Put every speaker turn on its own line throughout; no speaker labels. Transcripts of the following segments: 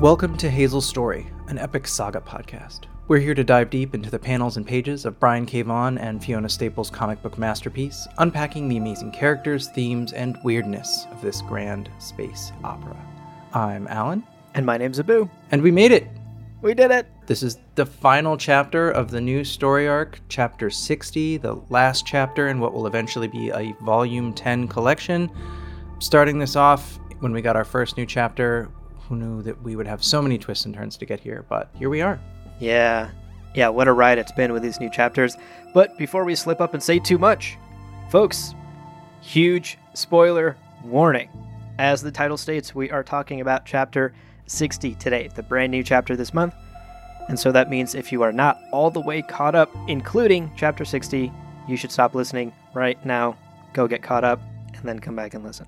Welcome to Hazel's Story, an epic saga podcast. We're here to dive deep into the panels and pages of Brian K. Vaughan and Fiona Staples' comic book masterpiece, unpacking the amazing characters, themes, and weirdness of this grand space opera. I'm Alan.
And my name's Abu.
And we made it!
We did it!
This is the final chapter of the new story arc, chapter 60, the last chapter in what will eventually be a volume 10 collection. Starting this off, when we got our first new chapter, who knew that we would have so many twists and turns to get here, but here we are.
Yeah. Yeah, what a ride it's been with these new chapters. But before we slip up and say too much, folks, huge spoiler warning. As the title states, we are talking about chapter 60 today, the brand new chapter this month. And so that means if you are not all the way caught up, including chapter 60, you should stop listening right now, go get caught up, and then come back and listen.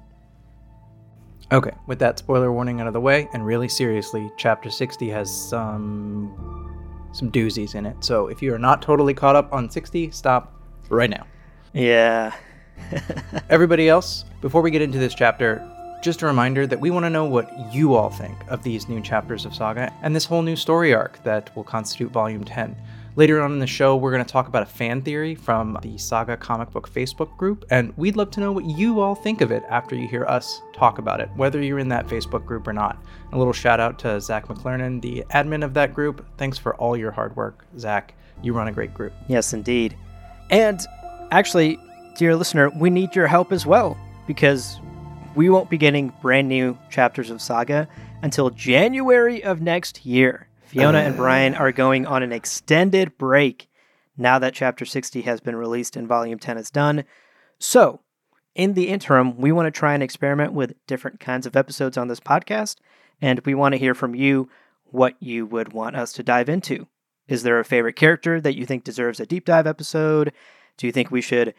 Okay, with that spoiler warning out of the way, and really seriously, chapter 60 has some some doozies in it. So if you are not totally caught up on 60, stop right now.
Yeah.
Everybody else, before we get into this chapter, just a reminder that we want to know what you all think of these new chapters of Saga and this whole new story arc that will constitute Volume 10. Later on in the show, we're going to talk about a fan theory from the Saga comic book Facebook group, and we'd love to know what you all think of it after you hear us talk about it, whether you're in that Facebook group or not. A little shout out to Zach McClernand, the admin of that group. Thanks for all your hard work, Zach. You run a great group.
Yes, indeed. And actually, dear listener, we need your help as well, because we won't be getting brand new chapters of Saga until January of next year. Fiona and uh. Brian are going on an extended break now that Chapter 60 has been released and Volume 10 is done. So, in the interim, we want to try and experiment with different kinds of episodes on this podcast, and we want to hear from you what you would want us to dive into. Is there a favorite character that you think deserves a deep dive episode? Do you think we should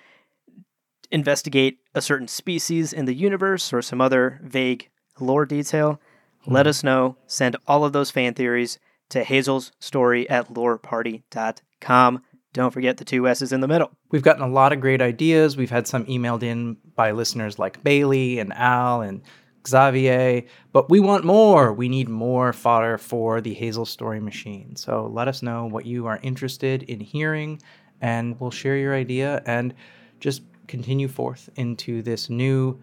investigate a certain species in the universe or some other vague lore detail? Let hmm. us know. Send all of those fan theories to Hazel's story at loreparty.com. Don't forget the two S's in the middle.
We've gotten a lot of great ideas. We've had some emailed in by listeners like Bailey and Al and Xavier, but we want more. We need more fodder for the Hazel Story Machine. So let us know what you are interested in hearing, and we'll share your idea and just continue forth into this new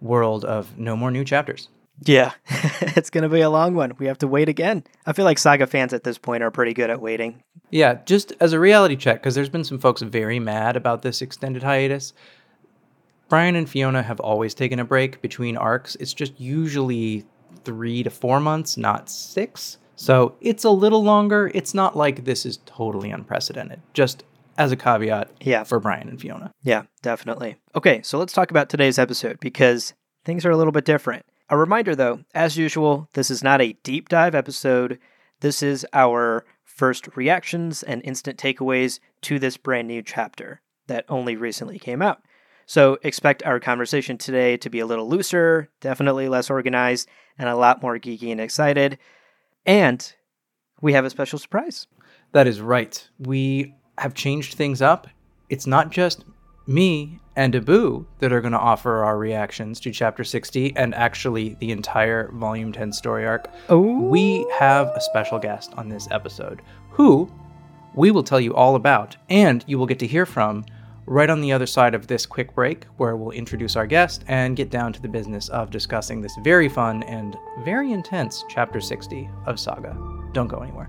world of no more new chapters.
Yeah, it's going to be a long one. We have to wait again. I feel like Saga fans at this point are pretty good at waiting.
Yeah, just as a reality check, because there's been some folks very mad about this extended hiatus. Brian and Fiona have always taken a break between arcs. It's just usually three to four months, not six. So it's a little longer. It's not like this is totally unprecedented. Just as a caveat
yeah.
for Brian and Fiona.
Yeah, definitely. Okay, so let's talk about today's episode because things are a little bit different. A reminder though, as usual, this is not a deep dive episode. This is our first reactions and instant takeaways to this brand new chapter that only recently came out. So expect our conversation today to be a little looser, definitely less organized, and a lot more geeky and excited. And we have a special surprise.
That is right. We have changed things up. It's not just me and Abu that are going to offer our reactions to chapter 60 and actually the entire volume 10 story arc.
Oh.
We have a special guest on this episode who we will tell you all about and you will get to hear from right on the other side of this quick break where we'll introduce our guest and get down to the business of discussing this very fun and very intense chapter 60 of Saga. Don't go anywhere.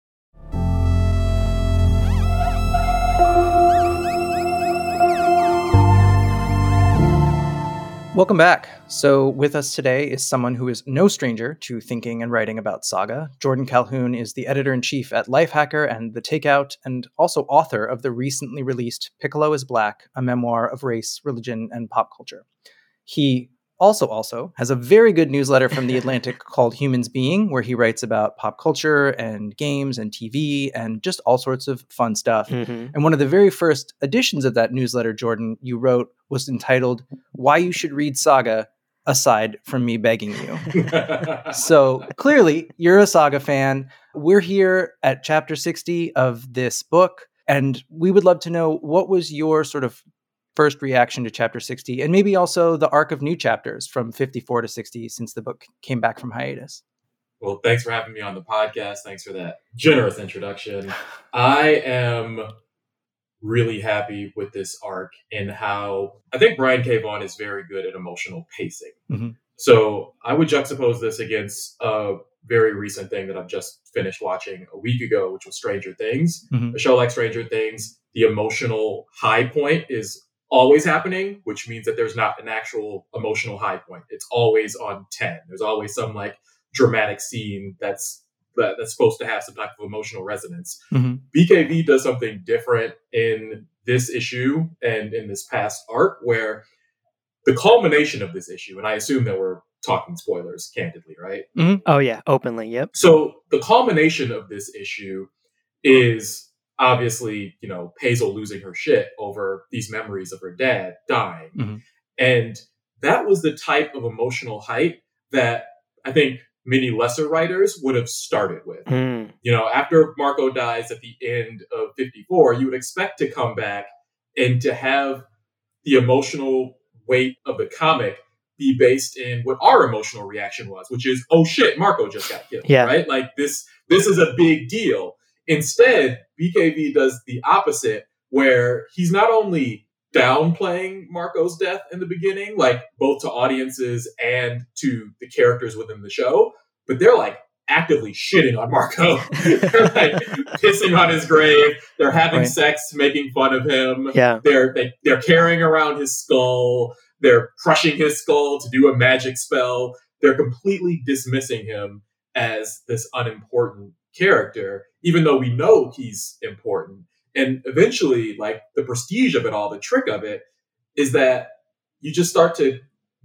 Welcome back. So, with us today is someone who is no stranger to thinking and writing about Saga. Jordan Calhoun is the editor in chief at Lifehacker and The Takeout, and also author of the recently released Piccolo is Black, a memoir of race, religion, and pop culture. He also also has a very good newsletter from the Atlantic called Humans Being, where he writes about pop culture and games and TV and just all sorts of fun stuff.
Mm-hmm.
And one of the very first editions of that newsletter, Jordan, you wrote was entitled "Why You Should Read Saga." Aside from me begging you. So clearly, you're a saga fan. We're here at chapter 60 of this book, and we would love to know what was your sort of first reaction to chapter 60, and maybe also the arc of new chapters from 54 to 60 since the book came back from hiatus.
Well, thanks for having me on the podcast. Thanks for that generous introduction. I am really happy with this arc and how I think Brian K. Vaughan is very good at emotional pacing.
Mhm.
So I would juxtapose this against a very recent thing that I've just finished watching a week ago, which was Stranger Things.
Mhm.
A show like Stranger Things, the emotional high point is always happening, which means that there's not an actual emotional high point. It's always on 10. There's always some like dramatic scene that's that, that's supposed to have some type of emotional resonance.
Mhm.
BKV does something different in this issue and in this past arc where the culmination of this issue, and I assume that we're talking spoilers candidly, right?
Oh yeah, openly. Yep.
So the culmination of this issue is obviously, you know, Hazel losing her shit over these memories of her dad dying.
Mhm.
And that was the type of emotional height that I think many lesser writers would have started with.
Mm.
You know, after Marko dies at the end of 54, you would expect to come back and to have the emotional weight of the comic be based in what our emotional reaction was, which is, oh shit, Marko just got killed.
Yeah.
Right? Like this this is a big deal. Instead, BKV does the opposite, where he's not only downplaying Marko's death in the beginning, like both to audiences and to the characters within the show, but they're like actively shitting on Marko. they're like pissing on his grave. They're having
Right.
sex, making fun of him.
Yeah.
They're they, they're carrying around his skull. They're crushing his skull to do a magic spell. They're completely dismissing him as this unimportant character, even though we know he's important. And eventually, like the prestige of it all, the trick of it is that you just start to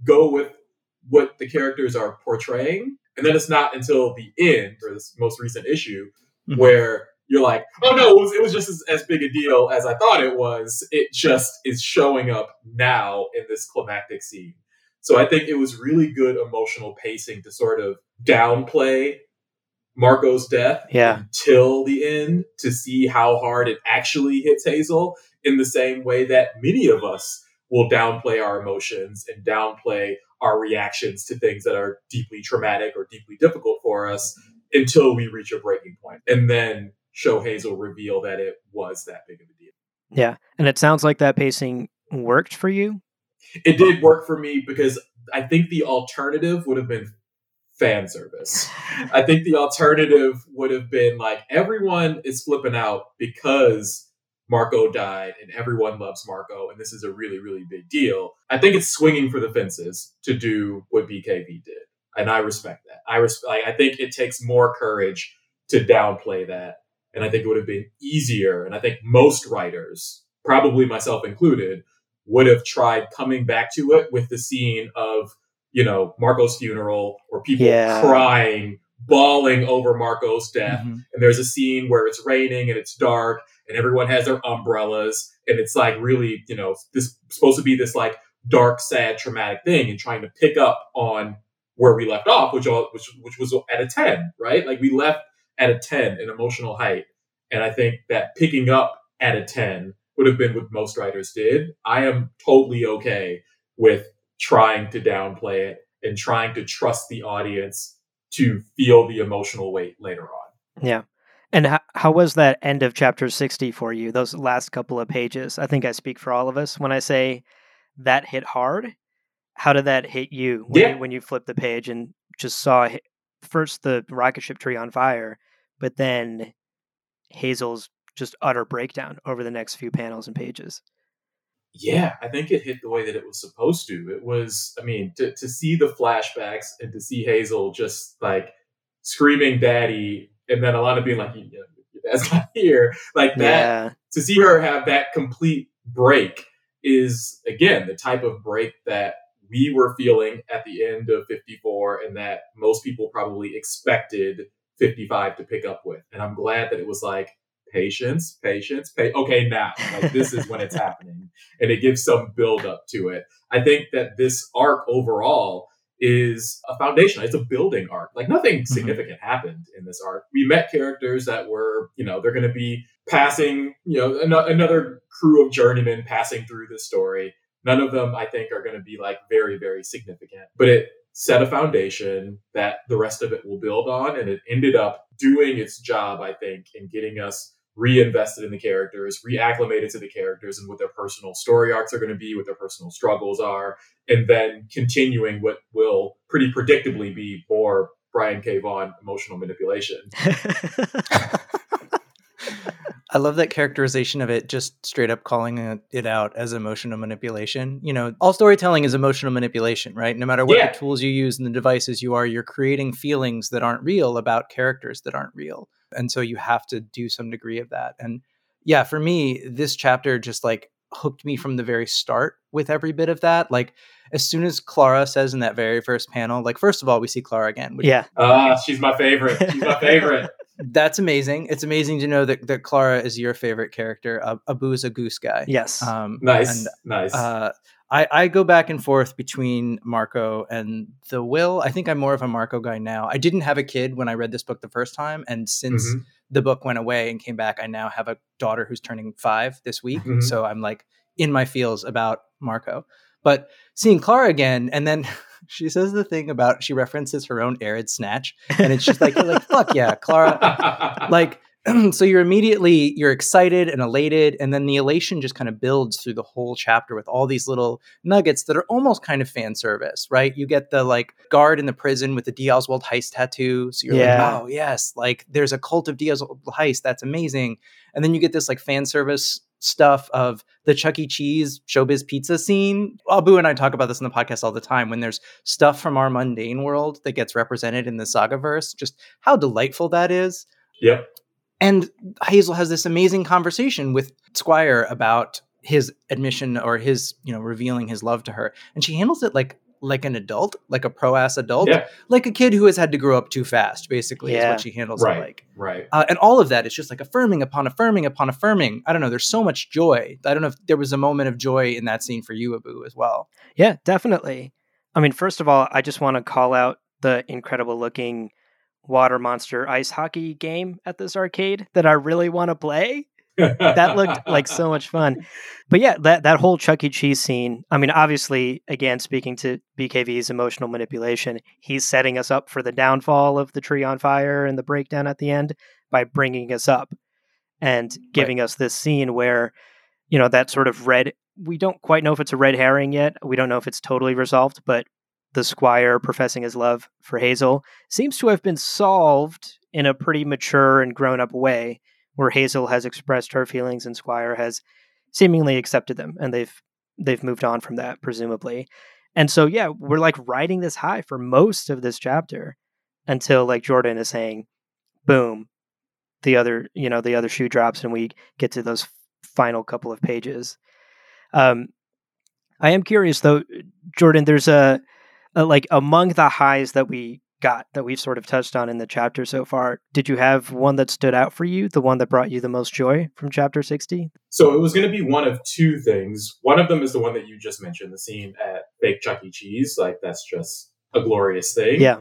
go with what the characters are portraying. And then it's not until the end, or this most recent issue,
Mhm.
where you're like, oh no, it was, it was just as, as big a deal as I thought it was. It just is showing up now in this climactic scene. So I think it was really good emotional pacing to sort of downplay Marko's death
Yeah.
until the end to see how hard it actually hits Hazel in the same way that many of us will downplay our emotions and downplay our reactions to things that are deeply traumatic or deeply difficult for us until we reach a breaking point and then show Hazel reveal that it was that big of a deal.
Yeah. And it sounds like that pacing worked for you.
It did work for me because I think the alternative would have been fan service. I think the alternative would have been like everyone is flipping out because Marko died and everyone loves Marko and this is a really really big deal. I think it's swinging for the fences to do what BKV did. And I respect that. I res- like, I think it takes more courage to downplay that and I think it would have been easier and I think most writers, probably myself included, would have tried coming back to it with the scene of you know Marko's funeral or people
Yeah.
crying, bawling over Marko's death.
Mhm.
And there's a scene where it's raining and it's dark and everyone has their umbrellas and it's like really you know this supposed to be this like dark, sad, traumatic thing and trying to pick up on where we left off, which all, which which was at a ten, right? Like we left at a ten in emotional height, and I think that picking up at a ten would have been what most writers did. I am totally okay with trying to downplay it and trying to trust the audience to feel the emotional weight later on.
Yeah. And how, how was that end of chapter 60 for you, those last couple of pages? I think I speak for all of us when I say that hit hard. How did that hit you when,
Yeah.
you, when you flipped the page and just saw first the rocket ship tree on fire, but then Hazel's just utter breakdown over the next few panels and pages?
Yeah, I think it hit the way that it was supposed to. It was, I mean, to, to see the flashbacks and to see Hazel just like screaming daddy and then Alana being like, you know, your dad's not here. Like that,
Yeah.
to see her have that complete break is, again, the type of break that we were feeling at the end of 54 and that most people probably expected 55 to pick up with. And I'm glad that it was like, patience, patience, pay. Okay, now, like this is when it's happening. And it gives some build up to it. I think that this arc overall is a foundation. It's a building arc. Like nothing mm-hmm. significant happened in this arc. We met characters that were, you know, they're going to be passing, you know, an- another crew of journeymen passing through this story. None of them, I think, are going to be like very, very significant. But it set a foundation that the rest of it will build on. And it ended up doing its job, I think, in getting us reinvested in the characters, reacclimated to the characters and what their personal story arcs are going to be, what their personal struggles are, and then continuing what will pretty predictably be more Brian K. Vaughan emotional manipulation.
I love that characterization of it, just straight up calling it out as emotional manipulation. You know, all storytelling is emotional manipulation, right? No matter what yeah. the tools you use and the devices you are, you're creating feelings that aren't real about characters that aren't real. And so you have to do some degree of that. And yeah, for me, this chapter just like hooked me from the very start with every bit of that. Like as soon as Klara says in that very first panel, like first of all, we see Klara again.
yeah.
Uh, she's my favorite. She's my favorite.
That's amazing. It's amazing to know that, that Klara is your favorite character. Uh, Abu is a goose guy.
Yes.
Um, nice. And, nice. Uh,
I, I go back and forth between Marko and the Will. I think I'm more of a Marko guy now. I didn't have a kid when I read this book the first time, and since mm-hmm. the book went away and came back, I now have a daughter who's turning five this week. Mm-hmm. So I'm like in my feels about Marko. But seeing Klara again, and then she says the thing about she references her own arid snatch, and it's just like, like fuck yeah, Klara. like so you're immediately you're excited and elated and then the elation just kind of builds through the whole chapter with all these little nuggets that are almost kind of fan service right you get the like guard in the prison with the D. Oswald heist tattoo so you're yeah. like oh yes like there's a cult of D. Oswald heist that's amazing and then you get this like fan service stuff of the Chuck E. Cheese showbiz pizza scene. Abu and I talk about this in the podcast all the time when there's stuff from our mundane world that gets represented in the saga verse, just how delightful that is.
Yep.
And Hazel has this amazing conversation with Squire about his admission or his, you know, revealing his love to her. And she handles it like like an adult, like a pro ass adult, yeah. like a kid who has had to grow up too fast, basically, yeah. is what she handles
right.
it like.
Right.
Uh, and all of that is just like affirming upon affirming upon affirming. I don't know. There's so much joy. I don't know if there was a moment of joy in that scene for you, Abu, as well.
Yeah, definitely. I mean, first of all, I just want to call out the incredible looking water monster ice hockey game at this arcade that I really want to play. that looked like so much fun. But yeah, that that whole Chuck E. Cheese scene. I mean, obviously, again, speaking to BKV's emotional manipulation, he's setting us up for the downfall of the tree on fire and the breakdown at the end by bringing us up and giving right. us this scene where, you know, that sort of red. We don't quite know if it's a red herring yet. We don't know if it's totally resolved, but the squire professing his love for Hazel seems to have been solved in a pretty mature and grown up way, where Hazel has expressed her feelings and Squire has seemingly accepted them, and they've they've moved on from that, presumably. And so, yeah, we're like riding this high for most of this chapter until, like Jordan is saying, boom, the other, you know, the other shoe drops, and we get to those final couple of pages. Um, I am curious though, Jordan. There's a uh, like among the highs that we got that we've sort of touched on in the chapter so far, did you have one that stood out for you, the one that brought you the most joy from chapter 60?
So it was going to be one of two things. One of them is the one that you just mentioned, the scene at Fake Chuck E. Cheese. Like, that's just a glorious thing.
Yeah.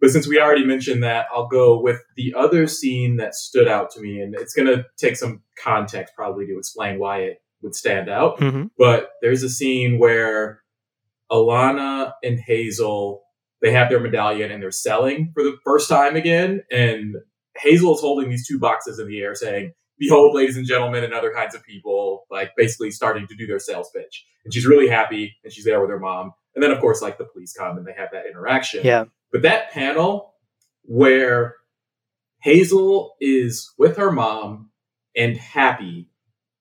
But since we already mentioned that, I'll go with the other scene that stood out to me. And it's going to take some context probably to explain why it would stand out. Mm-hmm. But there's a scene where Alana and Hazel, they have their medallion and they're selling for the first time again. And Hazel is holding these two boxes in the air saying, Behold, ladies and gentlemen, and other kinds of people, like basically starting to do their sales pitch. And she's really happy and she's there with her mom. And then, of course, like the police come and they have that interaction.
Yeah.
But that panel where Hazel is with her mom and happy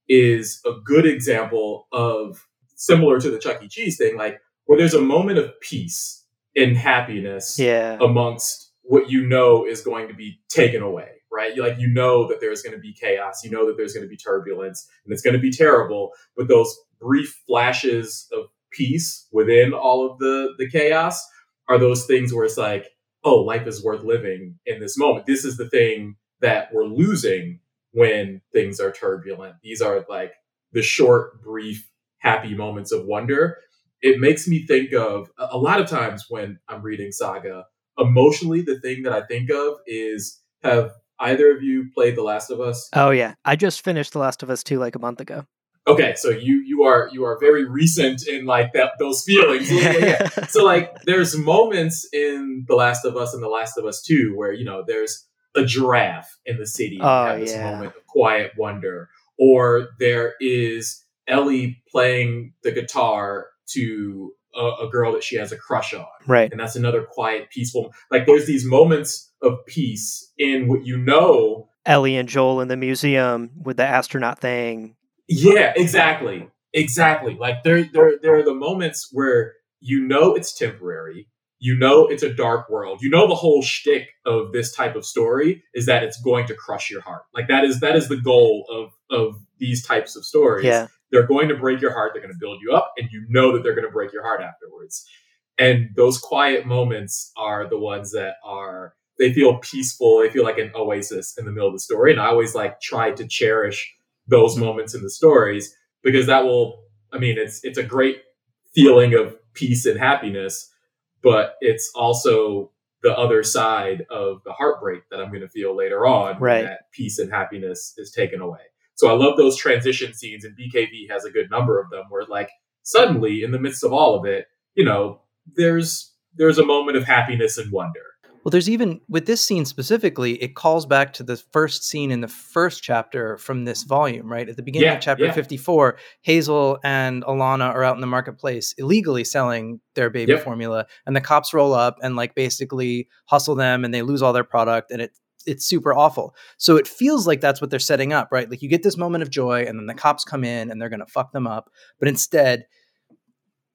is a good example of similar to the Chuck E. Cheese thing. Like where there's a moment of peace and happiness
yeah.
amongst what you know is going to be taken away, right? You, like you know that there's going to be chaos, you know that there's going to be turbulence, and it's going to be terrible. But those brief flashes of peace within all of the the chaos are those things where it's like, oh, life is worth living in this moment. This is the thing that we're losing when things are turbulent. These are like the short, brief, happy moments of wonder. It makes me think of a lot of times when I'm reading Saga, emotionally, the thing that I think of is have either of you played The Last of Us?
Oh yeah, I just finished The Last of Us 2 like a month ago.
Okay, so you you are you are very recent in like that those feelings. Yeah, yeah, yeah. so like there's moments in The Last of Us and The Last of Us 2 where you know there's a giraffe in the city.
Oh,
have this
yeah.
moment of quiet wonder. Or there is Ellie playing the guitar to a, a girl that she has a crush on.
Right.
And that's another quiet, peaceful. Like there's these moments of peace in what you know.
Ellie and Joel in the museum with the astronaut thing.
Yeah, exactly. Exactly. Like there, there, there are the moments where you know it's temporary. You know it's a dark world. You know the whole shtick of this type of story is that it's going to crush your heart. Like that is that is the goal of of these types of stories.
Yeah.
They're going to break your heart. They're going to build you up, and you know that they're going to break your heart afterwards. And those quiet moments are the ones that are they feel peaceful. They feel like an oasis in the middle of the story. And I always like try to cherish those moments in the stories because that will. I mean, it's it's a great feeling of peace and happiness, but it's also the other side of the heartbreak that I'm going to feel later on
Right.
that peace and happiness is taken away. So I love those transition scenes, and BKV has a good number of them where, like, suddenly in the midst of all of it, you know, there's there's a moment of happiness and wonder.
Well, there's even with this scene specifically, it calls back to the first scene in the first chapter from this volume, right? At the beginning
Yeah,
of chapter
yeah.
54, Hazel and Alana are out in the marketplace illegally selling their baby
Yep.
formula, and the cops roll up and like basically hustle them and they lose all their product and it it's super awful. So it feels like that's what they're setting up, right? Like you get this moment of joy and then the cops come in and they're going to fuck them up, but instead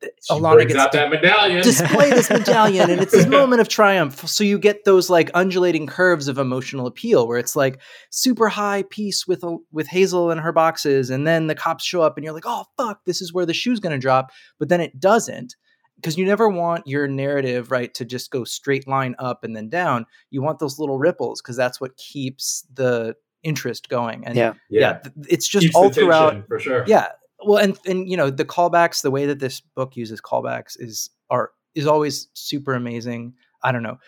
She
Alana gets
out that medallion.
display this medallion and it's this moment of triumph so you get those like undulating curves of emotional appeal where it's like super high peace with with hazel and her boxes and then the cops show up and you're like oh fuck this is where the shoe's going to drop but then it doesn't because you never want your narrative right to just go straight line up and then down. You want those little ripples because that's what keeps the interest going and
Yeah.
yeah, th- it's just
Keeps
all throughout
for sure.
yeah. Well and and you know the callbacks the way that this book uses callbacks is are is always super amazing. I don't know.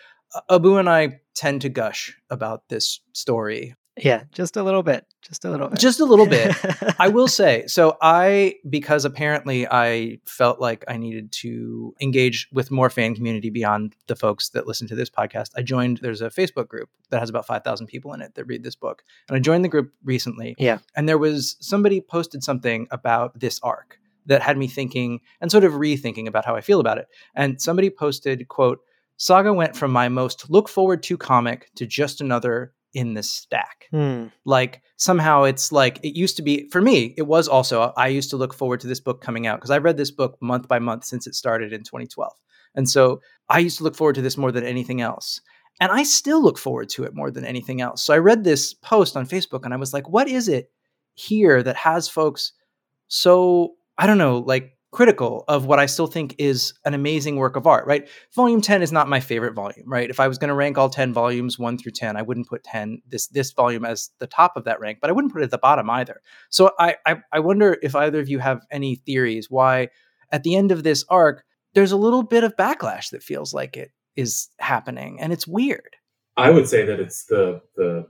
Abu and i tend to gush about this story
Yeah, just a little bit. Just a little bit.
just a little bit i will say so i because apparently i felt like i needed to engage with more fan community beyond the folks that listen to this podcast i joined there's a facebook group that has about 5000 people in it that read this book and i joined the group recently
Yeah.
and there was somebody posted something about this arc that had me thinking and sort of rethinking about how i feel about it and somebody posted quote saga went from my most look forward to comic to just another in the stack.
Hmm.
like somehow it's like it used to be for me it was also i used to look forward to this book coming out because i read this book month by month since it started in 2012 and so i used to look forward to this more than anything else. And i still look forward to it more than anything else. So i read this post on facebook and i was like what is it here that has folks so i don't know like critical of what i still think is an amazing work of art right? Volume 10 is not my favorite volume right? If i was going to rank all 10 volumes 1 through 10 i wouldn't put 10 this this volume as the top of that rank but i wouldn't put it at the bottom either. So i i, I wonder if either of you have any theories why at the end of this arc there's a little bit of backlash that feels like it is happening and it's weird.
I would say that it's the the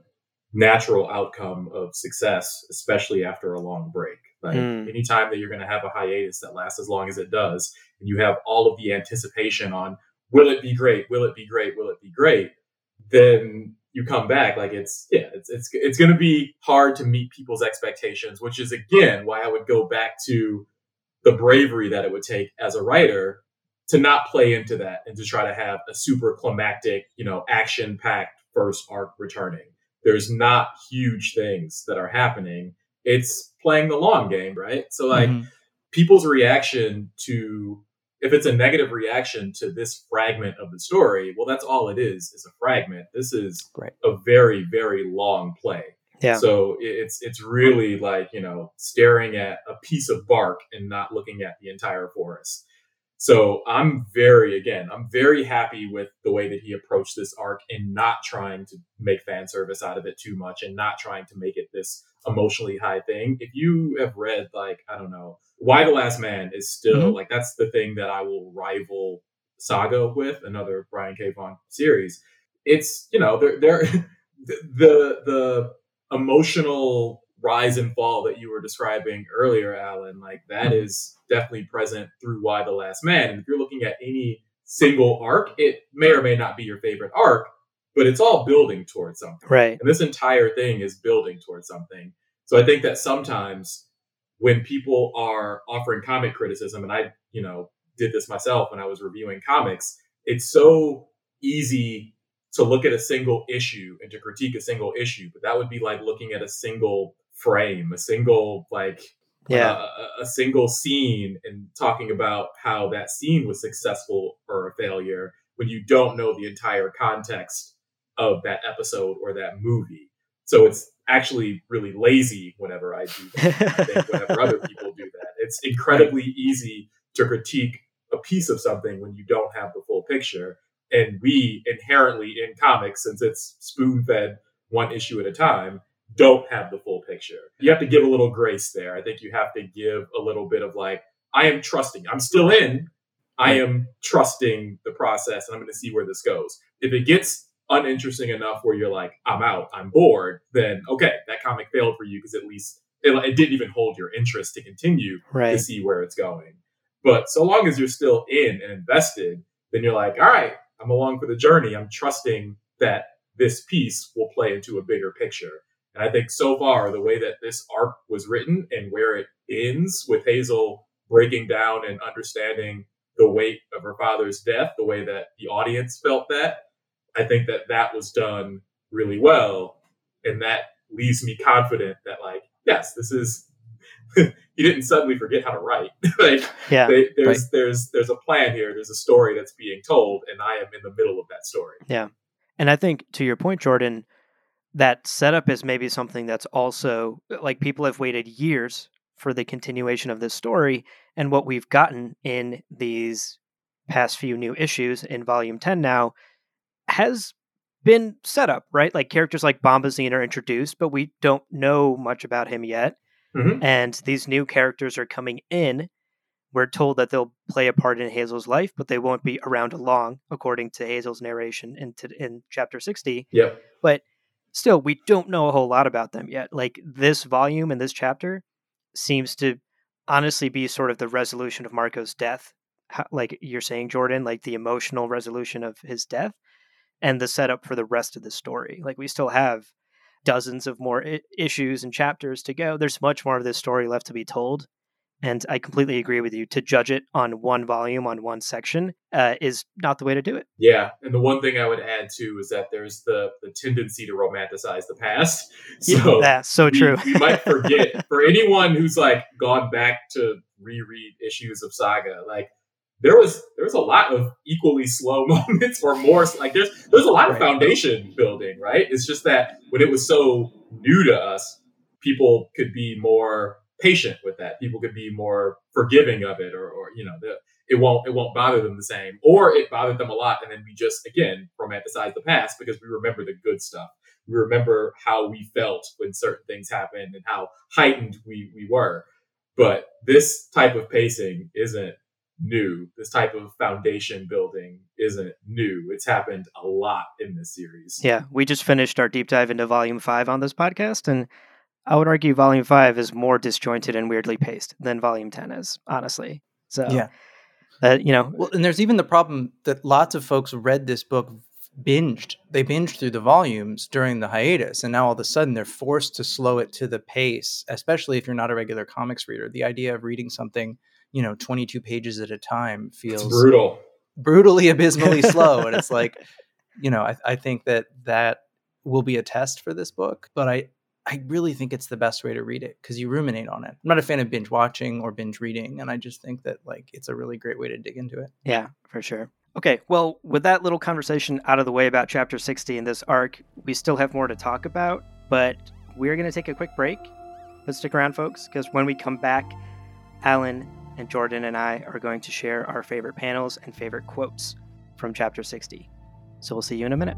natural outcome of success, especially after a long break. Like
Hmm.
anytime that you're going to have a hiatus that lasts as long as it does, and you have all of the anticipation on will it be great, will it be great, will it be great, then you come back like it's yeah, it's it's it's going to be hard to meet people's expectations, which is again why I would go back to the bravery that it would take as a writer to not play into that and to try to have a super climactic, you know, action packed first arc returning. There's not huge things that are happening. It's playing the long game, right? So like
Mhm.
people's reaction to if it's a negative reaction to this fragment of the story, well that's all it is, is a fragment. This is
Right.
a very very long play.
Yeah.
So it's it's really like, you know, staring at a piece of bark and not looking at the entire forest. So I'm very, again, I'm very happy with the way that he approached this arc and not trying to make fan service out of it too much and not trying to make it this emotionally high thing. If you have read, like, I don't know, Y: The Last Man is still mm-hmm. like, that's the thing that I will rival Saga with, another Brian K. Vaughan series. It's, you know, they're, they're the, the emotional rise and fall that you were describing earlier, Alan, like that is definitely present through Y: The Last Man. And if you're looking at any single arc, it may or may not be your favorite arc, but it's all building towards something.
Right.
And this entire thing is building towards something. So I think that sometimes when people are offering comic criticism, and I, you know, did this myself when I was reviewing comics, it's so easy to look at a single issue and to critique a single issue, but that would be like looking at a single frame, a single like yeah, uh, a single scene and talking about how that scene was successful or a failure when you don't know the entire context of that episode or that movie. So it's actually really lazy whenever I do that. I think whenever other people do that, it's incredibly easy to critique a piece of something when you don't have the full picture. And we inherently in comics, since it's spoon fed one issue at a time, don't have the full picture. You have to give a little grace there. I think you have to give a little bit of like, I am trusting. I'm still in. I am trusting the process and I'm going to see where this goes. If it gets uninteresting enough where you're like, I'm out, I'm bored, then okay, that comic failed for you because at least it, it, didn't even hold your interest to continue right. to see where it's going. But so long as you're still in and invested, then you're like, all right, I'm along for the journey. I'm trusting that this piece will play into a bigger picture. And I think so far, the way that this arc was written and where it ends with Hazel breaking down and understanding the weight of her father's death, the way that the audience felt that, I think that that was done really well. And that leaves me confident that, like, yes, this is. he didn't suddenly forget how to write. like, yeah, they, there's right. there's there's a plan here. There's a story that's being told, and I am in the middle of that story.
Yeah, and I think to your point, Jordan, that setup is maybe something that's also like people have waited years for the continuation of this story and what we've gotten in these past few new issues in volume 10 now has been set up right? Like characters like bombazine are introduced but we don't know much about him yet mm-hmm. and these new characters are coming in. We're told that they'll play a part in hazel's life but they won't be around long according to hazel's narration in, to, in chapter 60
yeah
but still we don't know a whole lot about them yet like this volume and this chapter seems to honestly be sort of the resolution of marko's death like you're saying jordan like the emotional resolution of his death and the setup for the rest of the story. Like we still have dozens of more I- issues and chapters to go. There's much more of this story left to be told and I completely agree with you. To judge it on one volume, on one section, uh, is not the way to do it.
Yeah, and the one thing I would add too is that there's the the tendency to romanticize the past.
So yeah, that's so we, true.
we might forget for anyone who's like gone back to reread issues of Saga, like there was there was a lot of equally slow moments or more like there's there's a lot of foundation building right it's just that when it was so new to us people could be more patient with that. People could be more forgiving of it, or, or you know, the, it won't it won't bother them the same, or it bothered them a lot, and then we just again romanticize the past because we remember the good stuff. We remember how we felt when certain things happened and how heightened we we were. But this type of pacing isn't new. This type of foundation building isn't new. It's happened a lot in this series.
Yeah, we just finished our deep dive into volume five on this podcast, and I would argue Volume Five is more disjointed and weirdly paced than Volume Ten is, honestly. So
yeah,
uh, you know,
well, and there's even the problem that lots of folks read this book binged. They binged through the volumes during the hiatus, and now all of a sudden they're forced to slow it to the pace. Especially if you're not a regular comics reader, the idea of reading something, you know, 22 pages at a time feels
it's brutal,
brutally abysmally slow, and it's like, you know, I, I think that that will be a test for this book, but I I really think it's the best way to read it because you ruminate on it. I'm not a fan of binge watching or binge reading, and I just think that like it's a really great way to dig into it.
Yeah, for sure. Okay, well, with that little conversation out of the way about chapter 60 in this arc, we still have more to talk about, but we're going to take a quick break. Let's stick around, folks, because when we come back, Alan and Jordan and I are going to share our favorite panels and favorite quotes from chapter 60. So we'll see you in a minute.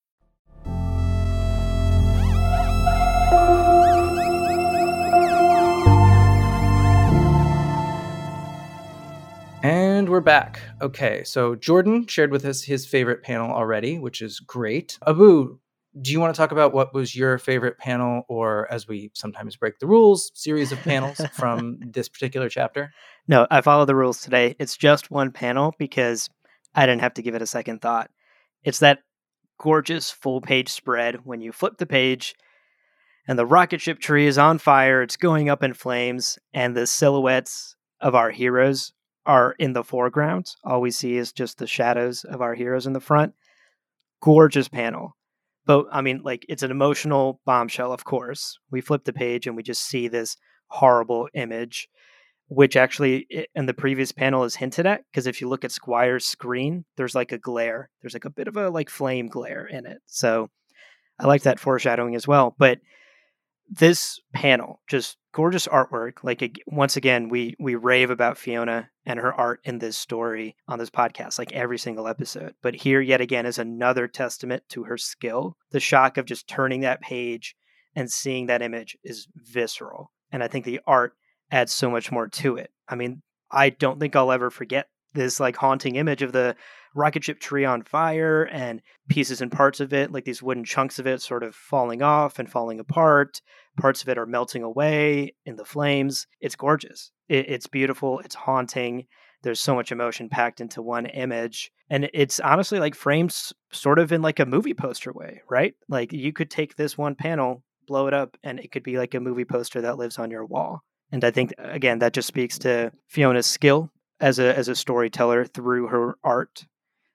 And we're back. Okay, so Jordan shared with us his favorite panel already, which is great. Abu, do you want to talk about what was your favorite panel, or as we sometimes break the rules, series of panels from this particular chapter?
No, I follow the rules today. It's just one panel because I didn't have to give it a second thought. It's that gorgeous full page spread when you flip the page and the rocket ship tree is on fire, it's going up in flames, and the silhouettes of our heroes are in the foreground. All we see is just the shadows of our heroes in the front. Gorgeous panel. But I mean, like, it's an emotional bombshell, of course. We flip the page and we just see this horrible image, which actually in the previous panel is hinted at. Because if you look at Squire's screen, there's like a glare, there's like a bit of a like flame glare in it. So I like that foreshadowing as well. But this panel just gorgeous artwork like once again we we rave about fiona and her art in this story on this podcast like every single episode but here yet again is another testament to her skill. The shock of just turning that page and seeing that image is visceral and i think the art adds so much more to it. I mean i don't think i'll ever forget this like haunting image of the rocket ship tree on fire and pieces and parts of it, like these wooden chunks of it, sort of falling off and falling apart. Parts of it are melting away in the flames. It's gorgeous. It, it's beautiful. It's haunting. There's so much emotion packed into one image. And it's honestly like frames sort of in like a movie poster way, right? Like you could take this one panel, blow it up, and it could be like a movie poster that lives on your wall. And I think again that just speaks to Fiona's skill as a as a storyteller through her art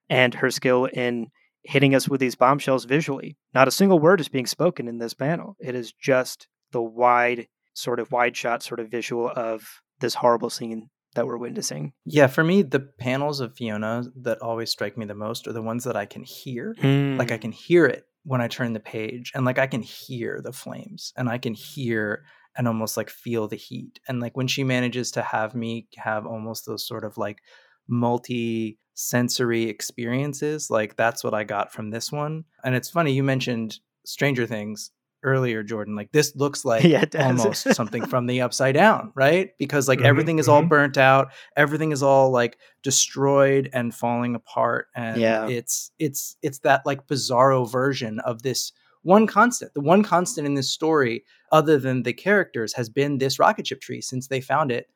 and her skill in hitting us with these bombshells visually. Not a single word is being spoken in this panel. It is just the wide, sort of wide shot, sort of visual of this horrible scene that we're witnessing.
Yeah, for me, the panels of Fiona that always strike me the most are the ones that I can hear. Mm. Like I hmm. can hear it when I turn the page, and like I can hear the flames, and I can hear and almost like feel the heat. And like when she manages to have me have almost those sort of like multi sensory experiences. Like that's what I got from this one. And it's funny you mentioned Stranger Things earlier, Jordan. Like this looks like yeah, almost something from the upside down, right? Because like mm-hmm, everything is mm-hmm. all burnt out, everything is all like destroyed and falling apart. And yeah. it's it's it's that like bizarro version of this one constant. The one constant in this story, other than the characters, has been this rocket ship tree since they found it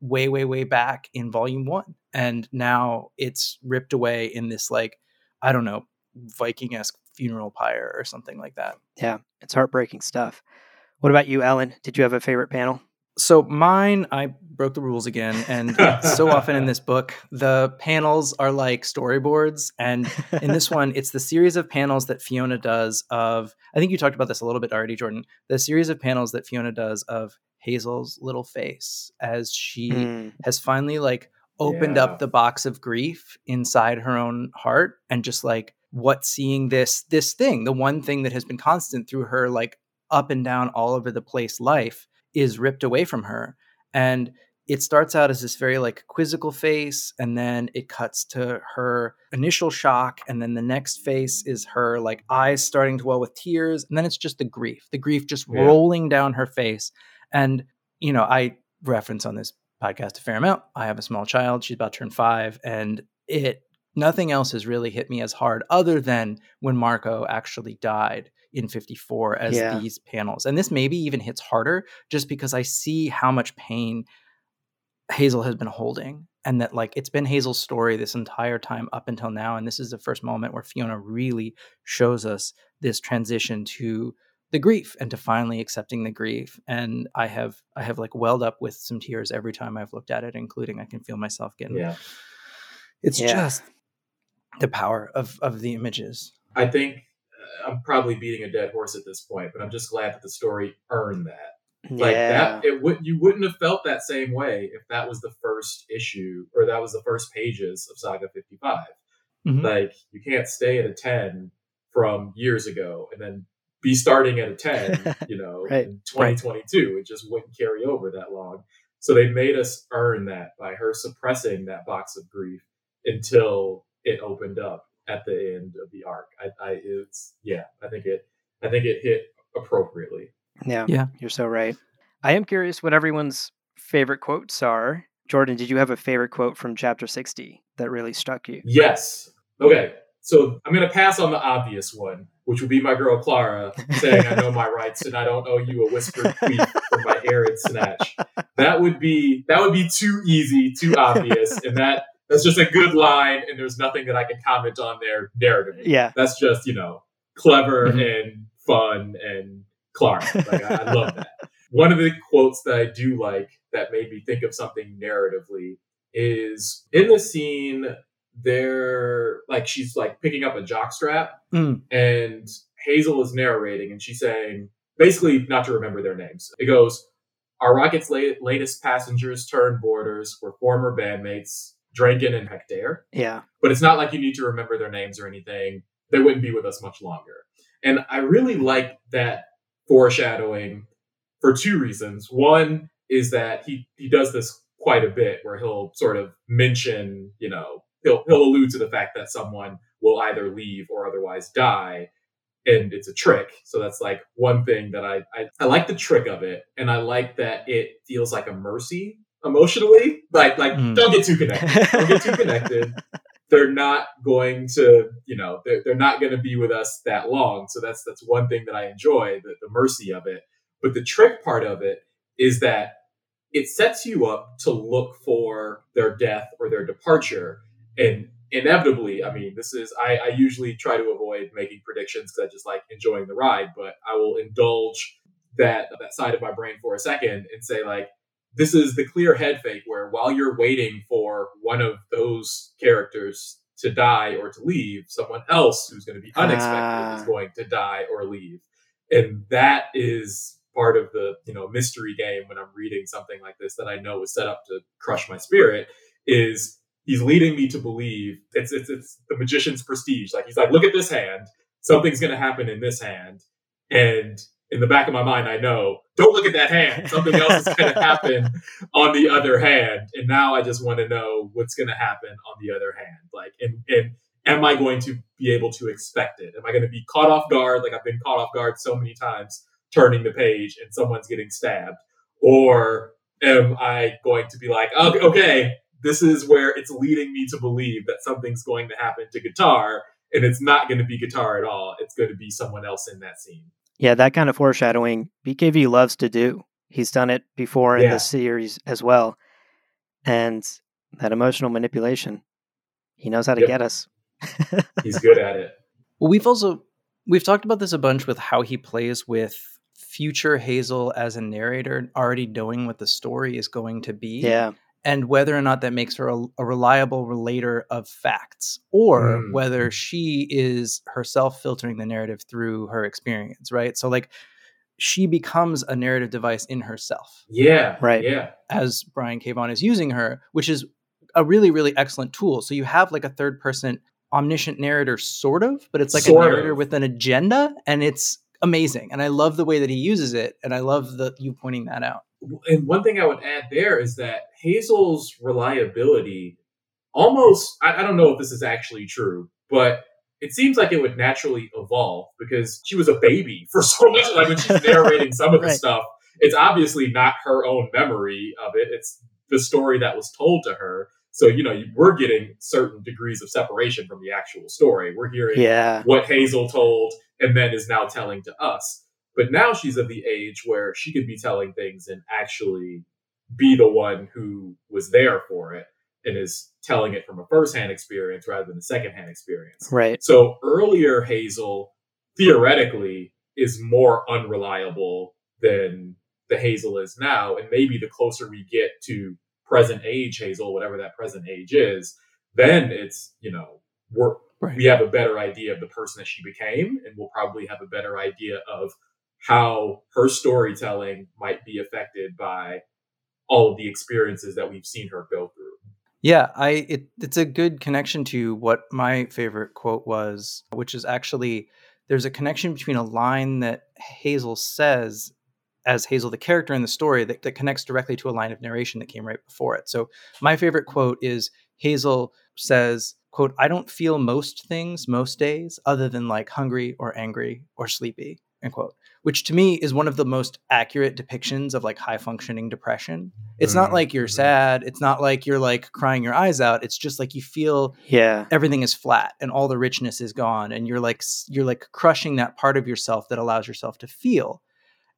way, way, way back in volume one. And now it's ripped away in this, like, I don't know, Viking esque funeral pyre or something like that.
Yeah, it's heartbreaking stuff. What about you, Alan? Did you have a favorite panel?
So mine, I broke the rules again, and so often in this book, the panels are like storyboards, and in this one, it's the series of panels that Fiona does of. I think you talked about this a little bit already, Jordan. The series of panels that Fiona does of Hazel's little face as she mm. has finally like opened yeah. up the box of grief inside her own heart and just like what seeing this this thing the one thing that has been constant through her like up and down all over the place life is ripped away from her and it starts out as this very like quizzical face and then it cuts to her initial shock and then the next face is her like eyes starting to well with tears and then it's just the grief the grief just yeah. rolling down her face and, you know, I reference on this podcast a fair amount. I have a small child. She's about to turn five. And it, nothing else has really hit me as hard other than when Marko actually died in 54 as yeah. these panels. And this maybe even hits harder just because I see how much pain Hazel has been holding and that like it's been Hazel's story this entire time up until now and this is the first moment where Fiona really shows us this transition to the grief and to finally accepting the grief and I have I have like welled up with some tears every time I've looked at it including I can feel myself getting
Yeah.
it's
Yeah.
just the power of of the images
I think uh, I'm probably beating a dead horse at this point, but I'm just glad that the story earned that. Like
yeah.
that, it would you wouldn't have felt that same way if that was the first issue or that was the first pages of Saga 55.
Mhm.
Like you can't stay at a 10 from years ago and then be starting at a 10, you know,
Right,
in 2022. It just wouldn't carry over that long. So they made us earn that by her suppressing that box of grief until it opened up at the end of the arc. I, I it's yeah, I think it I think it hit appropriately.
Yeah.
Yeah.
You're so right. I am curious what everyone's favorite quotes are. Jordan, did you have a favorite quote from chapter 60 that really struck you?
Yes. Okay. So I'm going to pass on the obvious one, which would be my girl Klara saying, I know my rights and I don't owe you a whispered tweet for my arid snatch. That would be, that would be too easy, too obvious. And that, that's just a good line. And there's nothing that I can comment on there narratively.
Yeah.
That's just, you know, clever
Mhm.
and fun and Klara. Like, I, I love that. One of the quotes that I do like that made me think of something narratively is in the scene they're like she's like picking up a jock strap
Mm.
and Hazel is narrating and she's saying basically not to remember their names. It goes, Our rocket's late, latest passengers turned boarders were former bandmates, Drankin and Hector.
Yeah.
But it's not like you need to remember their names or anything. They wouldn't be with us much longer. And I really like that foreshadowing for two reasons. One is that he, he does this quite a bit where he'll sort of mention, you know, he'll, he'll allude to the fact that someone will either leave or otherwise die. And it's a trick. So that's like one thing that I, I, I like the trick of it. And I like that it feels like a mercy emotionally. Like, like
Mm.
don't get too connected. Don't get too connected. They're not going to, you know, they're, they're not going to be with us that long. So that's, that's one thing that I enjoy, the, the mercy of it. But the trick part of it is that it sets you up to look for their death or their departure. And inevitably, I mean, this is, I, I usually try to avoid making predictions because I just like enjoying the ride, but I will indulge that, that side of my brain for a second and say, like, this is the clear head fake where while you're waiting for one of those characters to die or to leave, someone else who's going to be unexpected
Ah.
is going to die or leave. And that is part of the, you know, mystery game when I'm reading something like this that I know is set up to crush my spirit is he's leading me to believe it's it's it's the magician's prestige. Like he's like, look at this hand, something's gonna happen in this hand. And in the back of my mind, I know, don't look at that hand. Something else is gonna happen on the other hand. And now I just want to know what's gonna happen on the other hand. Like and and am I going to be able to expect it? Am I going to be caught off guard like I've been caught off guard so many times turning the page and someone's getting stabbed? Or am I going to be like, "Oh, okay, this is where it's leading me to believe that something's going to happen to guitar and it's not going to be guitar at all. It's going to be someone else in that scene.
Yeah, that kind of foreshadowing BKV loves to do. He's done it before in
Yeah.
the series as well. And that emotional manipulation, he knows how to
Yep.
get us.
He's good at it.
Well, we've also we've talked about this a bunch with how he plays with future Hazel as a narrator, already knowing what the story is going to be,
Yeah.
And whether or not that makes her a, a reliable relator of facts, or
Mm.
whether she is herself filtering the narrative through her experience, right? So, like, she becomes a narrative device in herself
Yeah.
Right.
Yeah.
as Brian K. Vaughan is using her, which is a really, really excellent tool. So you have like a third person omniscient narrator, sort of, but it's like
Sort
a narrator
of.
with an agenda, and it's amazing. And I love the way that he uses it, and I love the you pointing that out.
And one thing I would add there is that Hazel's reliability almost, I, I don't know if this is actually true, but it seems like it would naturally evolve because she was a baby for so much. Like when she's narrating some of the
Right.
stuff, it's obviously not her own memory of it, it's the story that was told to her. So, you know, we're getting certain degrees of separation from the actual story. We're hearing
Yeah.
what Hazel told and then is now telling to us. But now she's of the age where she could be telling things and actually be the one who was there for it and is telling it from a firsthand experience rather than a secondhand experience.
Right.
So earlier Hazel theoretically is more unreliable than the Hazel is now. And maybe the closer we get to present age Hazel, whatever that present age is, then it's, you know, we're,
Right.
we have a better idea of the person that she became, and we'll probably have a better idea of how her storytelling might be affected by all of the experiences that we've seen her go through.
Yeah, I it, it's a good connection to what my favorite quote was, which is actually there's a connection between a line that Hazel says as Hazel the character in the story that, that connects directly to a line of narration that came right before it. So my favorite quote is Hazel says, quote, I don't feel most things most days other than like hungry or angry or sleepy, end quote. Which to me is one of the most accurate depictions of like high functioning depression. It's not
Mhm,
like you're
mhm.
sad. It's not like you're like crying your eyes out. It's just like you feel
Yeah.
everything is flat and all the richness is gone and you're like you're like crushing that part of yourself that allows yourself to feel.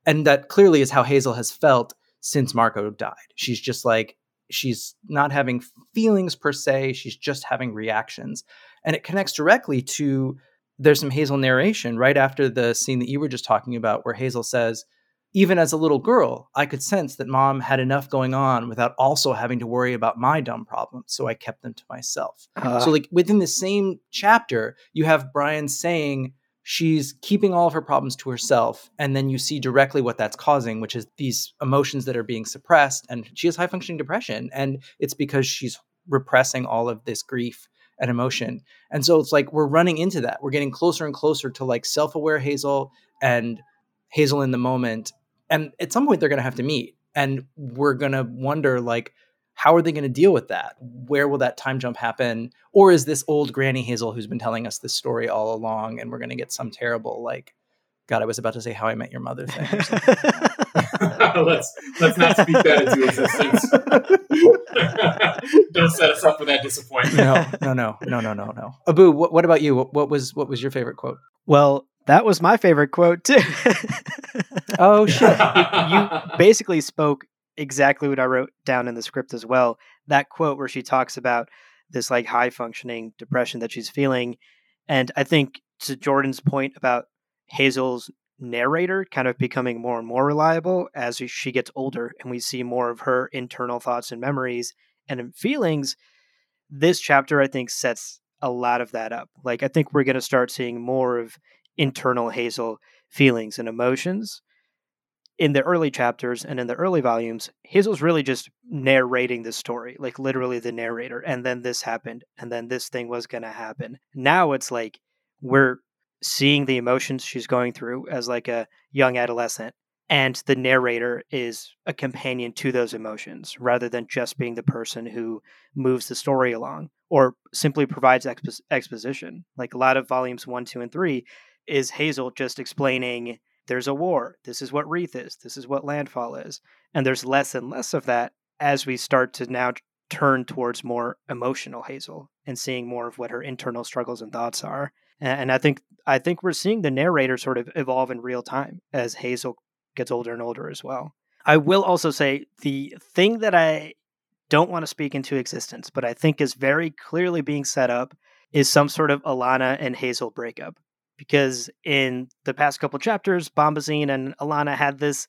And that clearly is how Hazel has felt since Marko died. She's just like she's not having feelings per se, she's just having reactions. And it connects directly to there's some Hazel narration right after the scene that you were just talking about where Hazel says even as a little girl, I could sense that mom had enough going on without also having to worry about my dumb problems, so I kept them to myself.
Uh,
so, like within the same chapter, you have Brian saying she's keeping all of her problems to herself, and then you see directly what that's causing, which is these emotions that are being suppressed, and she has high functioning depression, and it's because she's repressing all of this grief and emotion. And so it's like we're running into that. We're getting closer and closer to like self aware Hazel and Hazel in the moment. And at some point, they're going to have to meet. And we're going to wonder, like, how are they going to deal with that? Where will that time jump happen? Or is this old Granny Hazel who's been telling us this story all along and we're going to get some terrible, like, God, I was about to say how I met your mother thing. or something.
let's let's not speak that into existence. Don't set us up for that disappointment.
no, no, no, no, no, no, no. Abu, what, what about you? What, what was what was your favorite quote?
well, that was my favorite quote too.
Oh shit!
you basically spoke exactly what I wrote down in the script as well. That quote where she talks about this like high functioning depression that she's feeling. And I think to Jordan's point about Hazel's narrator kind of becoming more and more reliable as she gets older and we see more of her internal thoughts and memories and feelings, this chapter I think sets a lot of that up. Like I think we're going to start seeing more of internal Hazel feelings and emotions in the early chapters and in the early volumes, Hazel's really just narrating the story, like literally the narrator. And then this happened, and then this thing was going to happen. Now it's like we're seeing the emotions she's going through as like a young adolescent, and the narrator is a companion to those emotions rather than just being the person who moves the story along or simply provides expo- exposition. Like a lot of volumes one, two, and three is Hazel just explaining there's a war. This is what Wreath is. This is what Landfall is. And there's less and less of that as we start to now turn towards more emotional Hazel and seeing more of what her internal struggles and thoughts are. And I think I think we're seeing the narrator sort of evolve in real time as Hazel gets older and older as well. I will also say the thing that I don't want to speak into existence, but I think is very clearly being set up is some sort of Alana and Hazel breakup because in the past couple chapters, Bombazine and Alana had this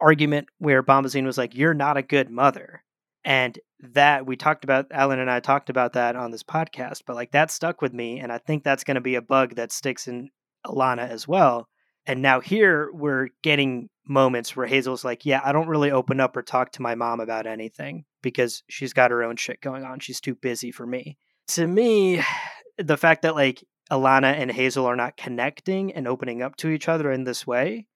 argument where Bombazine was like, "You're not a good mother," and that we talked about. Alan and I talked about that on this podcast, but like that stuck with me, and I think that's going to be a bug that sticks in Alana as well. And now here we're getting moments where Hazel's like, "Yeah, I don't really open up or talk to my mom about anything because she's got her own shit going on. She's too busy for me." To me, the fact that like Alana and Hazel are not connecting and opening up to each other in this way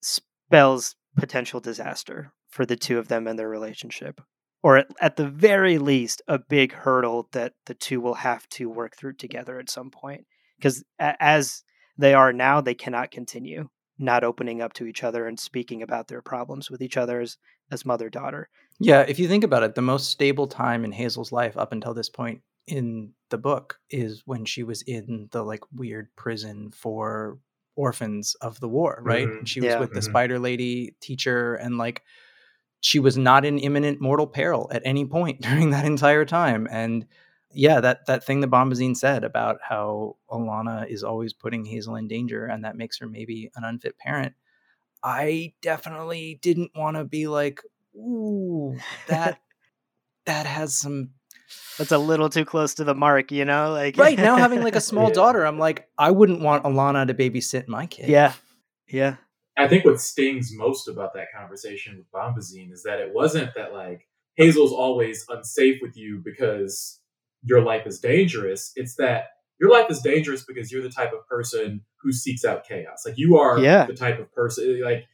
spells potential disaster for the two of them and their relationship. Or at, at the very least, a big hurdle that the two will have to work through together at some point. Because as they are now, they cannot continue not opening up to each other and speaking about their problems with each other as, as mother daughter.
Yeah, if you think about it, the most stable time in Hazel's life up until this point in the book is when she was in the like weird prison for orphans of the war, right?
Mhm.
She was
Yeah.
with the
Mhm.
spider lady teacher and like she was not in imminent mortal peril at any point during that entire time. And yeah, that that thing that Bombazine said about how Alana is always putting Hazel in danger and that makes her maybe an unfit parent. I definitely didn't want to be like, ooh, that that has some
That's a little too close to the mark, you know? Like
right now having like a small
Yeah.
daughter, I'm like, I wouldn't want Alana to babysit my kid.
Yeah. Yeah.
I think what stings most about that conversation with Bombazine is that it wasn't that like Hazel's always unsafe with you because your life is dangerous. It's that your life is dangerous because you're the type of person who seeks out chaos. Like you are
Yeah.
the type of person like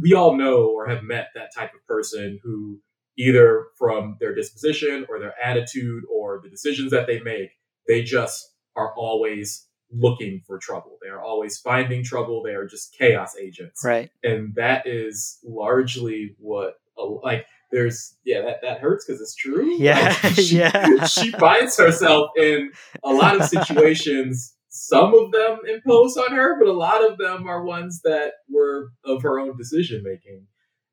we all know or have met that type of person who either from their disposition or their attitude or the decisions that they make, they just are always looking for trouble. They are always finding trouble. They are just chaos agents
Right.
and that is largely what like there's yeah that that hurts because it's true
Yeah,
Like, she,
yeah.
she finds herself in a lot of situations some of them imposed on her but a lot of them are ones that were of her own decision making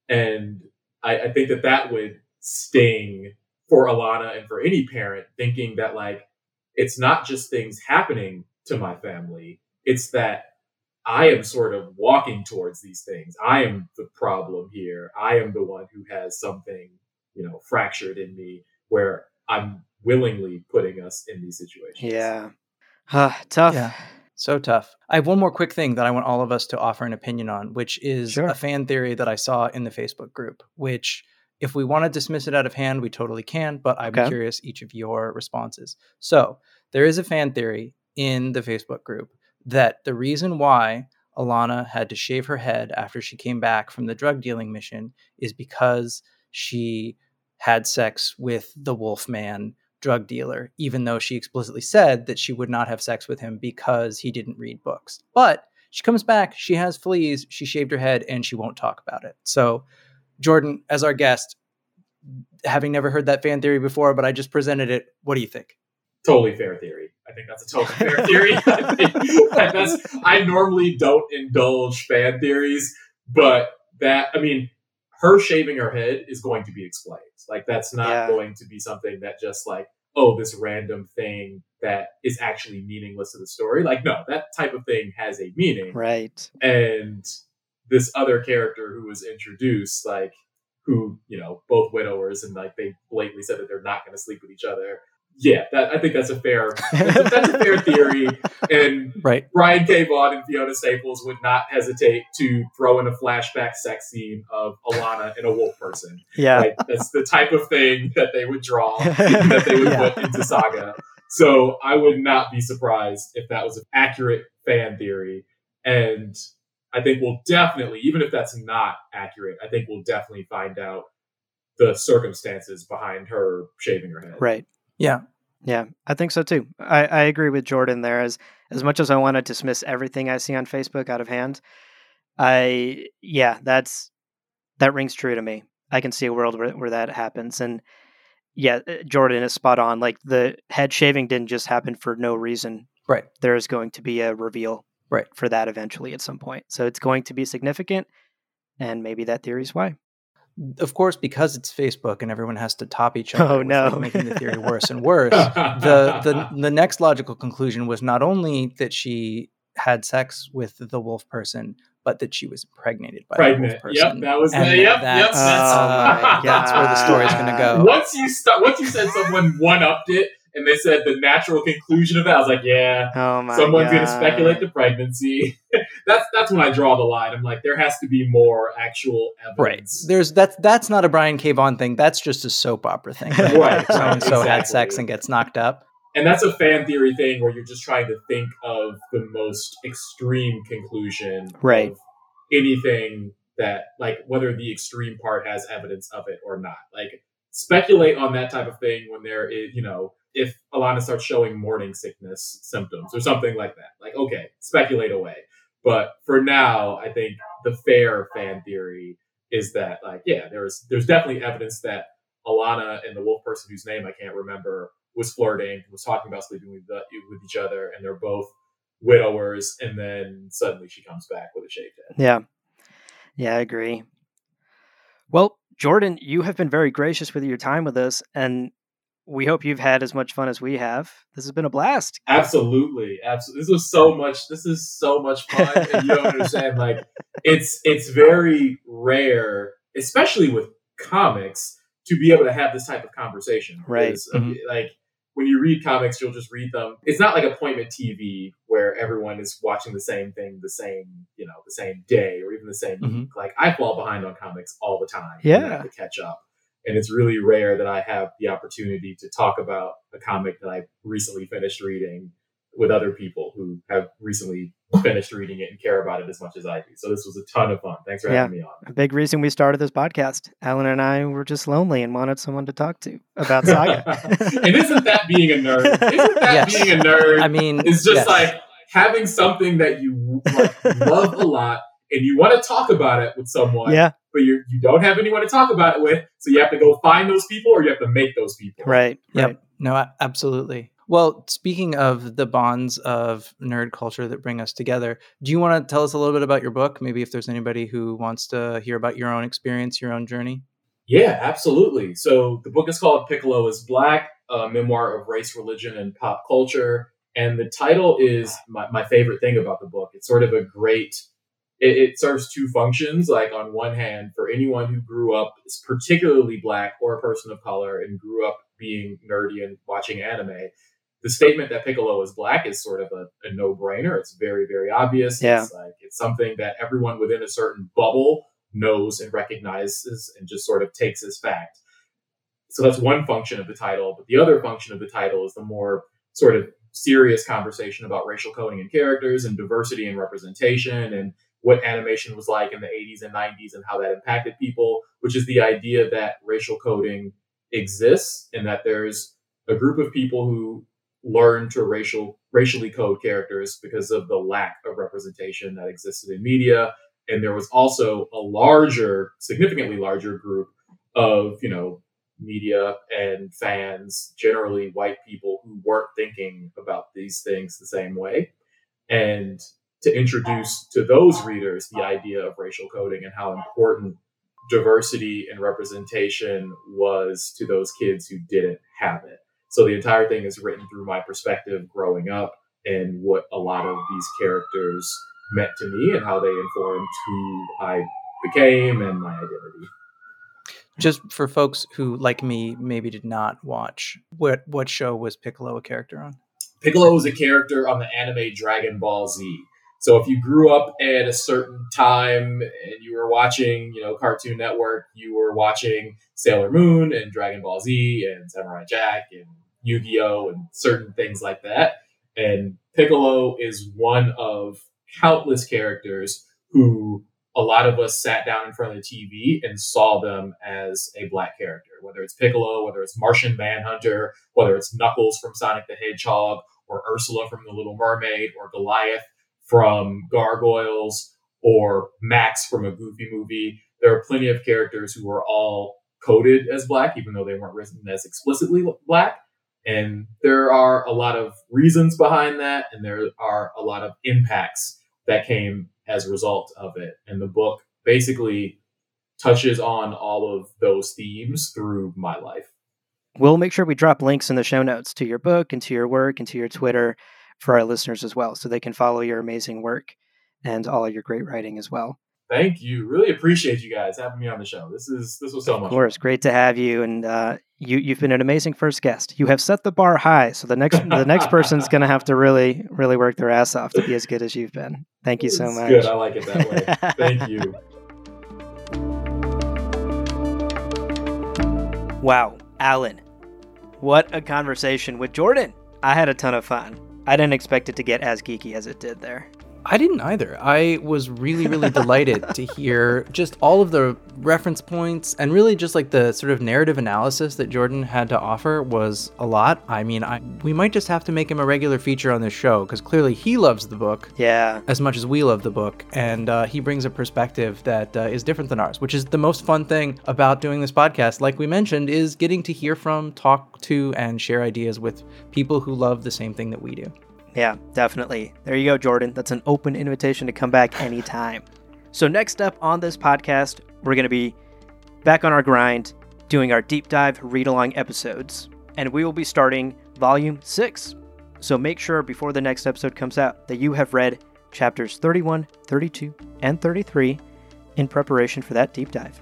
and I, I think that that would sting for alana and for any parent thinking that like it's not just things happening to my family it's that I am sort of walking towards these things. I am the problem here. I am the one who has something, you know, fractured in me where I'm willingly putting us in these situations.
Yeah. Uh, tough.
Yeah. So tough. I have one more quick thing that I want all of us to offer an opinion on, which is
Sure.
a fan theory that I saw in the Facebook group, which if we want to dismiss it out of hand, we totally can, but I'm
Okay.
curious each of your responses. So, there is a fan theory in the Facebook group that the reason why Alana had to shave her head after she came back from the drug dealing mission is because she had sex with the Wolfman drug dealer, even though she explicitly said that she would not have sex with him because he didn't read books. But she comes back, she has fleas, she shaved her head, and she won't talk about it. So, Jordan, as our guest, having never heard that fan theory before, but I just presented it, what do you think?
Totally fair theory. I think that's a totally fair theory. I, think I normally don't indulge fan theories, but that, I mean, her shaving her head is going to be explained. Like, that's not
Yeah.
going to be something that just like, oh, this random thing that is actually meaningless to the story. Like, no, that type of thing has a meaning.
Right.
and this other character who was introduced, like who you know both widowers, and like they blatantly said that they're not going to sleep with each other. Yeah, that, I think that's a fair that's a, that's a fair theory, and
Right.
Brian K. Vaughan and Fiona Staples would not hesitate to throw in a flashback sex scene of Alana and a wolf person.
Yeah.
Like that's the type of thing that they would draw that they would
Yeah.
put into Saga. So I would not be surprised if that was an accurate fan theory. And I think we'll definitely, even if that's not accurate, I think we'll definitely find out the circumstances behind her shaving her head.
Right.
Yeah.
Yeah, I think so too. I, I agree with Jordan there. As as much as I want to dismiss everything I see on Facebook out of hand, I yeah, that's that rings true to me. I can see a world where, where that happens, and yeah, uh, Jordan is spot on. Like the head shaving didn't just happen for no reason.
Right.
There is going to be a reveal.
Right.
For that eventually at some point, so it's going to be significant, and maybe that theory is why.
Of course, because it's Facebook and everyone has to top each oh, other,
Oh, no.
like, making the theory worse and worse. the the the next logical conclusion was not only that she had sex with the wolf person, but that she was impregnated by the wolf person.
Yep, that was the,
And
yep, yep.
that's-
That's,
Oh my
that's where the story's gonna go.
Once you start, once you said someone one upped it, and they said the natural conclusion of that, I was like, yeah,
Oh my!
someone's going to speculate the pregnancy. that's that's when I draw the line. I'm like, there has to be more actual
Right.
evidence.
There's that's that's not a Brian K. Vaughan thing. That's just a soap opera thing.
Right,
So and so had sex and gets knocked up.
And that's a fan theory thing where you're just trying to think of the most extreme conclusion
Right.
of anything that, like, whether the extreme part has evidence of it or not. Like, speculate on that type of thing when there is, you know, if Alana starts showing morning sickness symptoms or something like that. Like, okay, speculate away. But for now, I think the fair fan theory is that, like, yeah, there's there's definitely evidence that Alana and the wolf person whose name I can't remember was flirting, was talking about sleeping with the, with each other, and they're both widowers. And then suddenly she comes back with a shaved head.
Yeah. Yeah, I agree. Well, Jordan, you have been very gracious with your time with us, and we hope you've had as much fun as we have. This has been a blast.
Absolutely, absolutely. This was so much. This is so much fun, and you don't understand. Like, it's it's very rare, especially with comics, to be able to have this type of conversation.
Right.
Because, uh, Like when you read comics, you'll just read them. It's not like appointment TV where everyone is watching the same thing the same, you know, the same day or even the same
Mhm.
week. Like I fall behind on comics all the time.
Yeah.
to catch up. And it's really rare that I have the opportunity to talk about a comic that I recently finished reading with other people who have recently finished reading it and care about it as much as I do. So this was a ton of fun. Thanks for
Yeah.
having me on.
A big reason we started this podcast. Alan and I were just lonely and wanted someone to talk to about Saga.
and isn't that being a nerd? Isn't that
Yes.
being a nerd?
I mean,
It's just
yes.
like having something that you like, love a lot and you want to talk about it with someone,
yeah,
but you you don't have anyone to talk about it with, so you have to go find those people or you have to make those people.
right.
Yep.
right.
No, absolutely. Well, speaking of the bonds of nerd culture that bring us together, do you want to tell us a little bit about your book? Maybe if there's anybody who wants to hear about your own experience, your own journey.
Yeah, absolutely. So the book is called Piccolo is Black, a memoir of race, religion, and pop culture. And the title is my, my favorite thing about the book. It's sort of a great, it, it serves two functions. Like, on one hand, for anyone who grew up, particularly black or a person of color, and grew up being nerdy and watching anime, the statement that Piccolo is black is sort of a, a no brainer. It's very, very obvious.
Yeah.
It's like, it's something that everyone within a certain bubble knows and recognizes and just sort of takes as fact. So that's one function of the title. But the other function of the title is the more sort of serious conversation about racial coding and characters and diversity and representation and what animation was like in the 80s and 90s and how that impacted people, which is the idea that racial coding exists and that there's a group of people who learn to racial racially code characters because of the lack of representation that existed in media. And there was also a larger significantly larger group of you know media and fans generally white people who weren't thinking about these things the same way. And to introduce to those readers the idea of racial coding and how important diversity and representation was to those kids who didn't have it so the entire thing is written through my perspective growing up and what a lot of these characters meant to me and how they informed who I became and my identity.
Just for folks who, like me, maybe did not watch, what what show was Piccolo a character on?
Piccolo was a character on the anime Dragon Ball Z. So if you grew up at a certain time and you were watching, you know, Cartoon Network, you were watching Sailor Moon and Dragon Ball Z and Samurai Jack and Yu-Gi-Oh and certain things like that. And Piccolo is one of countless characters who a lot of us sat down in front of the TV and saw them as a black character, whether it's Piccolo, whether it's Martian Manhunter, whether it's Knuckles from Sonic the Hedgehog, or Ursula from The Little Mermaid, or Goliath from Gargoyles, or Max from a Goofy movie. There are plenty of characters who are all coded as black, even though they weren't written as explicitly black. And there are a lot of reasons behind that, and there are a lot of impacts that came as a result of it. And the book basically touches on all of those themes through my life.
We'll make sure we drop links in the show notes to your book and to your work and to your Twitter for our listeners as well, so they can follow your amazing work and all your great writing as well.
Thank you. Really appreciate you guys having me on the show. This is this was so much.
Of course,
fun.
great to have you, and uh, you you've been an amazing first guest. You have set the bar high, so the next the next person's going to have to really really work their ass off to be as good as you've been. Thank you so
It's
much.
Good. I like it that way. Thank you.
Wow, Alan, what a conversation with Jordan. I had a ton of fun. I didn't expect it to get as geeky as it did there.
I didn't either. I was really, really delighted to hear just all of the reference points and really just like the sort of narrative analysis that Jordan had to offer was a lot. I mean, I we might just have to make him a regular feature on this show because clearly he loves the book
Yeah,
as much as we love the book, and uh, he brings a perspective that uh, is different than ours, which is the most fun thing about doing this podcast. Like we mentioned, is getting to hear from, talk to, and share ideas with people who love the same thing that we do.
Yeah, definitely. There you go, Jordan. That's an open invitation to come back anytime. So, next up on this podcast, we're going to be back on our grind, doing our deep dive read along episodes. And we will be starting volume 6. So make sure before the next episode comes out that you have read chapters 31, 32, and 33 in preparation for that deep dive.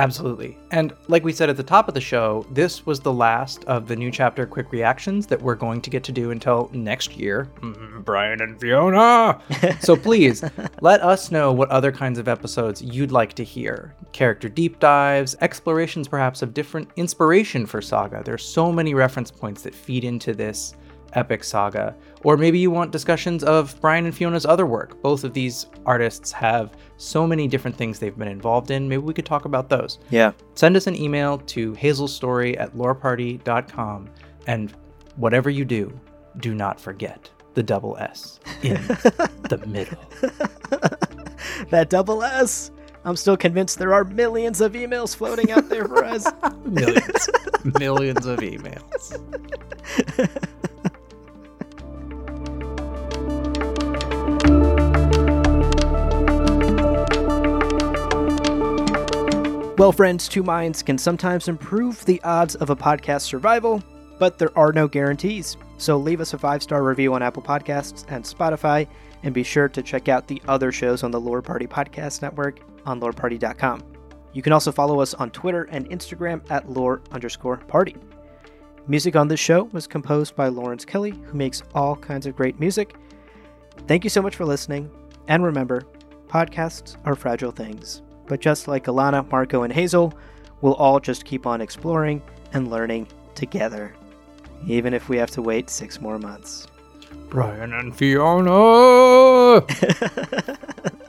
Absolutely. And like we said at the top of the show, this was the last of the new chapter quick reactions that we're going to get to do until next year. Mm, Brian and Fiona! so please let us know what other kinds of episodes you'd like to hear. Character deep dives, explorations perhaps of different inspiration for Saga. There's so many reference points that feed into this epic saga. Or maybe you want discussions of Brian and Fiona's other work. Both of these artists have so many different things they've been involved in. Maybe we could talk about those.
Yeah.
Send us an email to hazelstory at loreparty.com. And whatever you do, do not forget the double S in the middle.
that double S. I'm still convinced there are millions of emails floating out there for us.
millions. millions of emails.
Well, friends, two minds can sometimes improve the odds of a podcast survival, but there are no guarantees. So leave us a five star review on Apple Podcasts and Spotify, and be sure to check out the other shows on the Lore Party Podcast Network on loreparty.com. You can also follow us on Twitter and Instagram at lore underscore party. Music on this show was composed by Lawrence Kelly, who makes all kinds of great music. Thank you so much for listening, and remember, podcasts are fragile things. But just like Alana, Marko, and Hazel, we'll all just keep on exploring and learning together, even if we have to wait six more months.
Brian and Fiona!